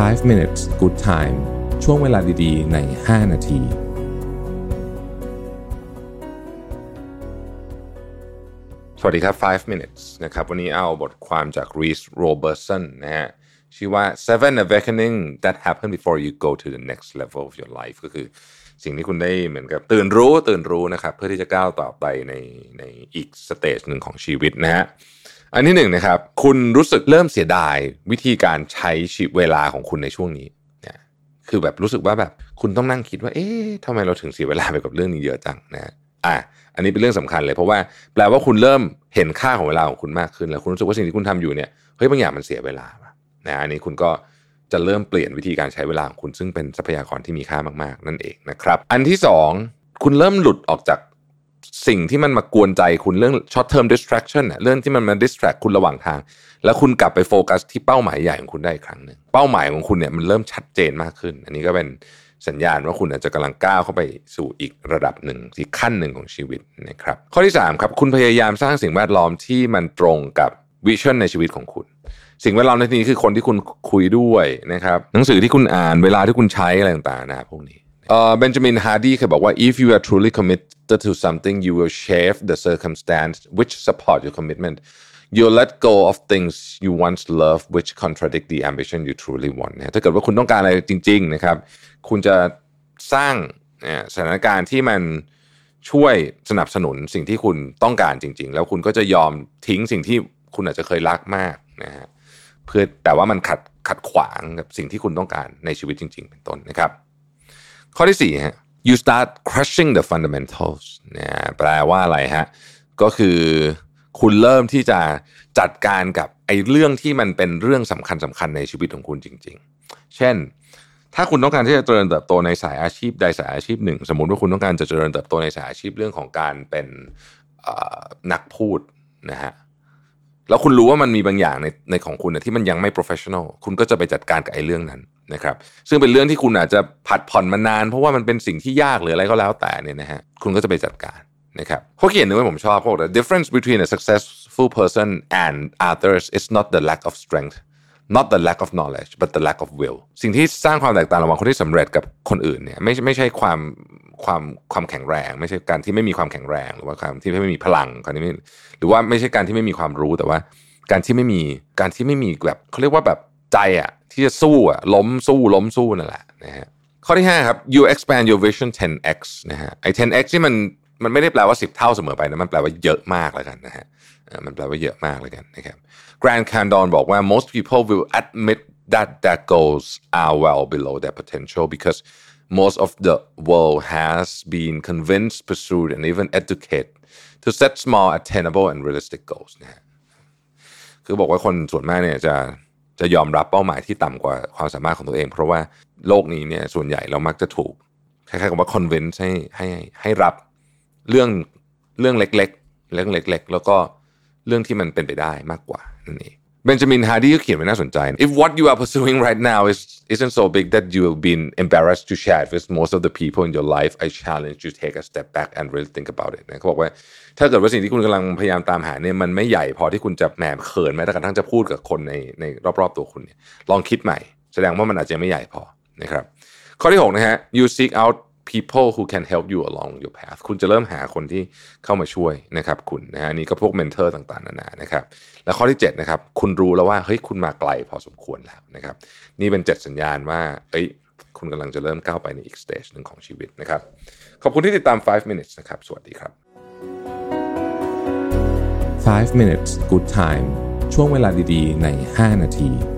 5 minutes good time ช่วงเวลาดีๆ ใน 5 นาที สวัสดีครับ 5 minutes นะครับ วันนี้เอาบทความจาก Reese Robertson นะฮะ ชื่อว่า seven awakening that happen before you go to the next level of your life ก็คือสิ่งที่คุณได้เหมือนกับตื่นรู้ตื่นรู้นะครับ เพื่อที่จะก้าวต่อไปในในอีกสเตจหนึ่งของชีวิตนะฮะ อันที่หนึ่งนะครับ คุณรู้สึกเริ่มเสียดายวิธีการใช้ชีวเวลาของคุณในช่วงนี้เนี่ยคือแบบรู้สึกว่าแบบคุณต้องนั่งคิดว่า เอ๊ะทำไมเราถึงเสียเวลาไปกับเรื่องนี้เยอะจังนะอะอันนี้เป็นเรื่องสำคัญเลย เพราะว่าแปลว่าคุณเริ่มเห็นค่าของเวลาของคุณมากขึ้น แล้วคุณรู้สึกว่าสิ่งที่คุณทำอยู่เนี่ยเฮ้ยบางอย่างมันเสียเวลานะอันนี้คุณก็จะเริ่มเปลี่ยนวิธีการใช้เวลาของคุณซึ่งเป็นทรัพยากรที่มีค่ามากๆ นั่นเองนะครับ อันที่สองคุณเริ่มหลุดออกจาก สิ่งที่มันมากวนใจคุณเรื่อง short term distraction เรื่องที่มันมา distract คุณระหว่างทาง แล้วคุณกลับไปโฟกัสที่เป้าหมายใหญ่ของคุณได้อีกครั้งหนึ่งเป้าหมายของคุณเนี่ยมันเริ่มชัดเจนมากขึ้น อันนี้ก็เป็นสัญญาณว่าคุณอาจจะกำลังก้าวเข้าไปสู่อีกระดับหนึ่งอีกขั้นหนึ่งของชีวิตนะครับข้อที่3ครับคุณพยายามสร้างสิ่งแวดล้อมที่มันตรงกับวิชั่นในชีวิตของคุณ สิ่งแวดล้อมในที่นี้คือคนที่คุณคุยด้วยนะครับหนังสือที่คุณอ่านเวลาที่คุณใช้อะไรต่างๆนะพวกนี้ เบนจามินฮาร์ดีเคยบอกว่า if you are truly committed to something you will shape the circumstance which support your commitment you'll let go of things you once loved which contradict the ambition you truly want ถ้าเกิดว่าคุณต้องการอะไรจริง ๆ นะครับ คุณจะสร้างสถานการณ์ที่มันช่วยสนับสนุนสิ่งที่คุณต้องการจริง ๆ แล้วคุณก็จะยอมทิ้งสิ่งที่คุณอาจจะเคยรักมากนะฮะเพื่อแต่ว่ามันขัดขัดขวางกับสิ่งที่คุณต้องการในชีวิตจริง ๆ เป็นต้นนะครับ ข้อที่สี่ฮะ you start crushing the fundamentals นะแปลว่าอะไรฮะ ก็คือคุณเริ่มที่จะจัดการกับไอ้เรื่องที่มันเป็นเรื่องสำคัญสำคัญในชีวิตของคุณจริง ๆ เช่น ถ้าคุณต้องการที่จะเจริญเติบโตในสายอาชีพใดสายอาชีพหนึ่ง สมมติว่าคุณต้องการจะเจริญเติบโตในสายอาชีพเรื่องของการเป็นนักพูดนะฮะ แล้วคุณรู้ว่ามันมีบางอย่างในในของคุณนะที่มันยังไม่ professional คุณก็จะไปจัดการกับไอ้เรื่องนั้นนะครับ ซึ่งเป็นเรื่องที่คุณอาจจะผัดผ่อนมานาน เพราะว่ามันเป็นสิ่งที่ยากหรืออะไรก็แล้วแต่เนี่ยนะฮะคุณก็จะไปจัดการนะครับเขาเขียนหนึ่งว่ผมชอบเขาบอก the difference between a successful person and others is not the lack of strength not the lack of knowledge but the lack of will สิ่งที่สร้างความแตกต่างระหว่างคนที่สำเร็จกับคนอื่นเนี่ยไม่ไม่ใช่ความ ความความแข็งแรง ไม่ใช่การที่ไม่มีความแข็งแรง หรือว่าการที่ไม่มีพลังการที่ไม่หรือว่าไม่ใช่การที่ไม่มีความรู้แต่ว่า การที่ไม่มีการที่ไม่มีแบบเขาเรียกว่าแบบใจอะที่จะสู้อะล้มสู้ล้มสู้นั่นแหละนะฮะข้อที่ 5 ครับ you expand your vision 10x นะฮะไอ้ 10x ที่มันมันไม่ได้แปลว่า 10 เท่าเสมอไปนะมันแปลว่าเยอะมากแล้วกันนะฮะมันแปลว่าเยอะมากเลยกันนะครับ Grant Cardone บอกว่า most people will admit that their goals are well below their potential because most of the world has been convinced, pursued, and even educated to set small, attainable, and realistic goals นะฮะคือบอกว่าคนส่วนมากเนี่ยจะจะยอมรับเป้าหมายที่ต่ำกว่าความสามารถของตัวเอง เพราะว่าโลกนี้เนี่ยส่วนใหญ่เรามักจะถูกคล้ายๆกับว่า convince ให้ให้ให้รับเรื่องเรื่องเล็ก ๆ เรื่องเล็ก ๆ แล้วก็เรื่องที่มันเป็นไปได้มากกว่านั่นเอง เบนจามินฮาร์ดีก็เขียนไว้น่าสนใจ if what you are pursuing right now is isn't so big that you have been embarrassed to share it with most of the people in your life I challenge you to take a step back and really think about it นะเขาบอกว่า ถ้าเกิดว่าสิ่งที่คุณกำลังพยายามตามหาเนี่ยมันไม่ใหญ่พอที่คุณจะแหมเขินแม้แต่กระทั่งจะพูดกับคนในในรอบๆตัวคุณเนี่ยลองคิดใหม่ แสดงว่ามันอาจจะไม่ใหญ่พอนะครับข้อที่6นะฮะ you seek out people who can help you along your path คุณจะเริ่มหาคนที่เข้ามาช่วยนะครับคุณนะฮะนี่ก็พวก mentor ต่างๆนานานะครับ แล้วข้อที่7นะครับคุณรู้แล้วว่าเฮ้ยคุณมาไกลพอสมควรแล้วนะครับ นี่เป็น 7 สัญญาณว่าเอ้ยคุณกำลังจะเริ่มก้าวไปในอีก stage หนึ่งของชีวิตนะครับ ขอบคุณที่ติดตาม 5 minutes นะครับ สวัสดีครับ 5 minutes good time ช่วงเวลาดีๆ ใน 5 นาที